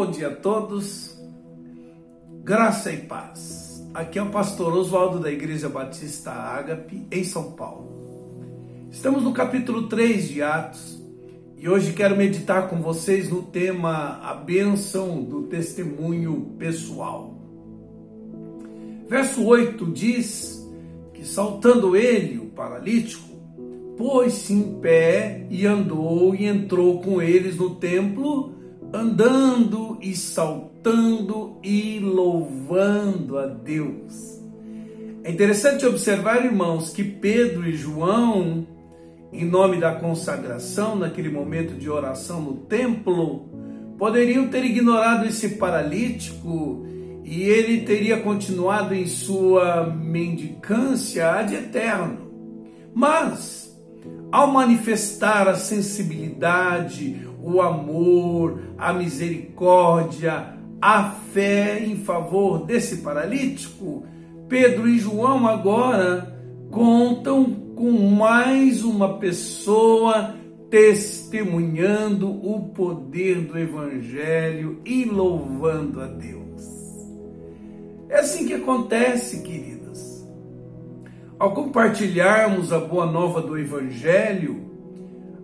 Bom dia a todos, graça e paz. Aqui é o pastor Oswaldo da Igreja Batista Ágape, em São Paulo. Estamos no capítulo 3 de Atos e hoje quero meditar com vocês no tema A bênção do testemunho pessoal. Verso 8 diz que, saltando ele, o paralítico, pôs-se em pé e andou e entrou com eles no templo andando e saltando e louvando a Deus. É interessante observar, irmãos, que Pedro e João, em nome da consagração, naquele momento de oração no templo, poderiam ter ignorado esse paralítico e ele teria continuado em sua mendicância ad eterno. Mas, ao manifestar a sensibilidade, o amor, a misericórdia, a fé em favor desse paralítico, Pedro e João agora contam com mais uma pessoa testemunhando o poder do Evangelho e louvando a Deus. É assim que acontece, queridas. Ao compartilharmos a boa nova do Evangelho,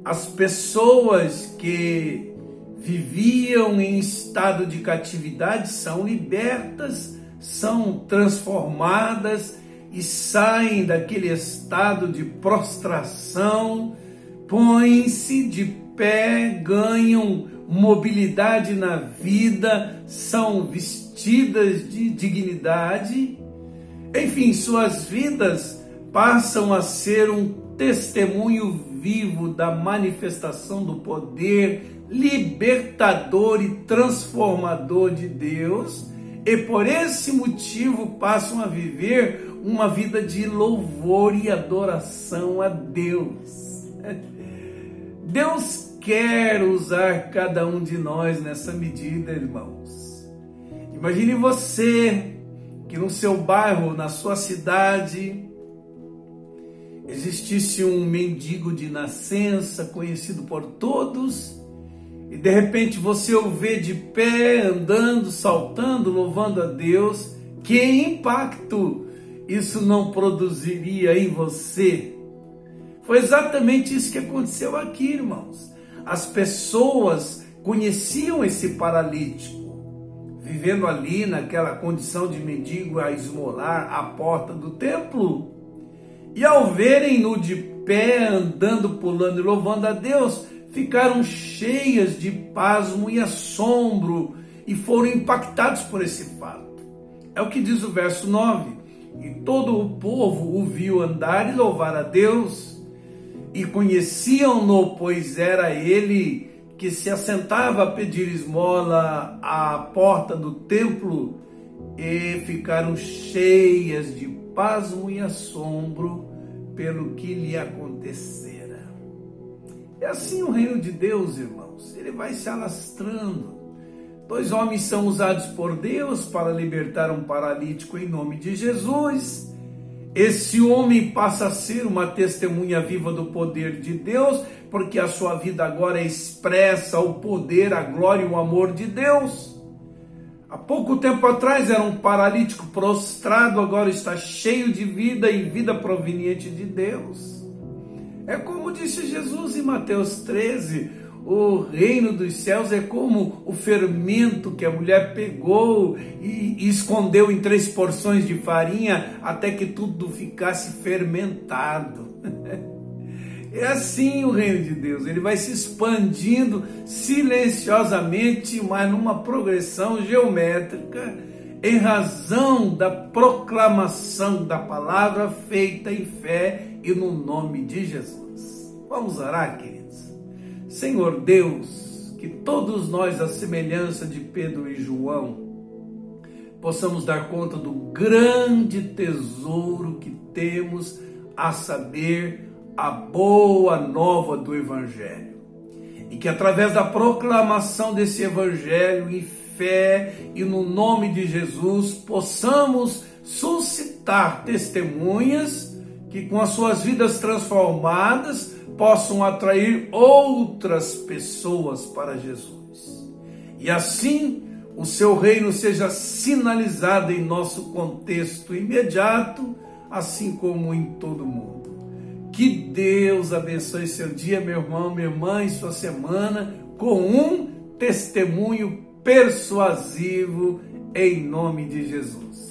as pessoas que viviam em estado de catividade são libertas, são transformadas e saem daquele estado de prostração, põem-se de pé, ganham mobilidade na vida, são vestidas de dignidade, enfim, suas vidas passam a ser um testemunho vivo da manifestação do poder libertador e transformador de Deus, e por esse motivo passam a viver uma vida de louvor e adoração a Deus. Deus quer usar cada um de nós nessa medida, irmãos. Imagine você que no seu bairro, na sua cidade, existisse um mendigo de nascença conhecido por todos, e de repente você o vê de pé, andando, saltando, louvando a Deus, que impacto isso não produziria em você? Foi exatamente isso que aconteceu aqui, irmãos. As pessoas conheciam esse paralítico, vivendo ali naquela condição de mendigo a esmolar à porta do templo e ao verem-no de pé, andando, pulando e louvando a Deus, ficaram cheias de pasmo e assombro e foram impactados por esse fato. É o que diz o verso 9. E todo o povo o viu andar e louvar a Deus, e conheciam-no, pois era ele que se assentava a pedir esmola à porta do templo, e ficaram cheias de pasmo e assombro pelo que lhe acontecera. É assim o reino de Deus, irmãos. Ele vai se alastrando. Dois homens são usados por Deus para libertar um paralítico em nome de Jesus. Esse homem passa a ser uma testemunha viva do poder de Deus, porque a sua vida agora expressa o poder, a glória e o amor de Deus. Há pouco tempo atrás era um paralítico prostrado, agora está cheio de vida e vida proveniente de Deus. É como disse Jesus em Mateus 13: o reino dos céus é como o fermento que a mulher pegou e, escondeu em três porções de farinha até que tudo ficasse fermentado. É assim o reino de Deus, ele vai se expandindo silenciosamente, mas numa progressão geométrica, em razão da proclamação da palavra feita em fé e no nome de Jesus. Vamos orar, queridos. Senhor Deus, que todos nós, à semelhança de Pedro e João, possamos dar conta do grande tesouro que temos a saber a boa nova do Evangelho. E que através da proclamação desse Evangelho em fé e no nome de Jesus possamos suscitar testemunhas que, com as suas vidas transformadas, possam atrair outras pessoas para Jesus. e assim o seu reino seja sinalizado em nosso contexto imediato, assim como em todo mundo. Que Deus abençoe seu dia, meu irmão, minha irmã, e sua semana com um testemunho persuasivo em nome de Jesus.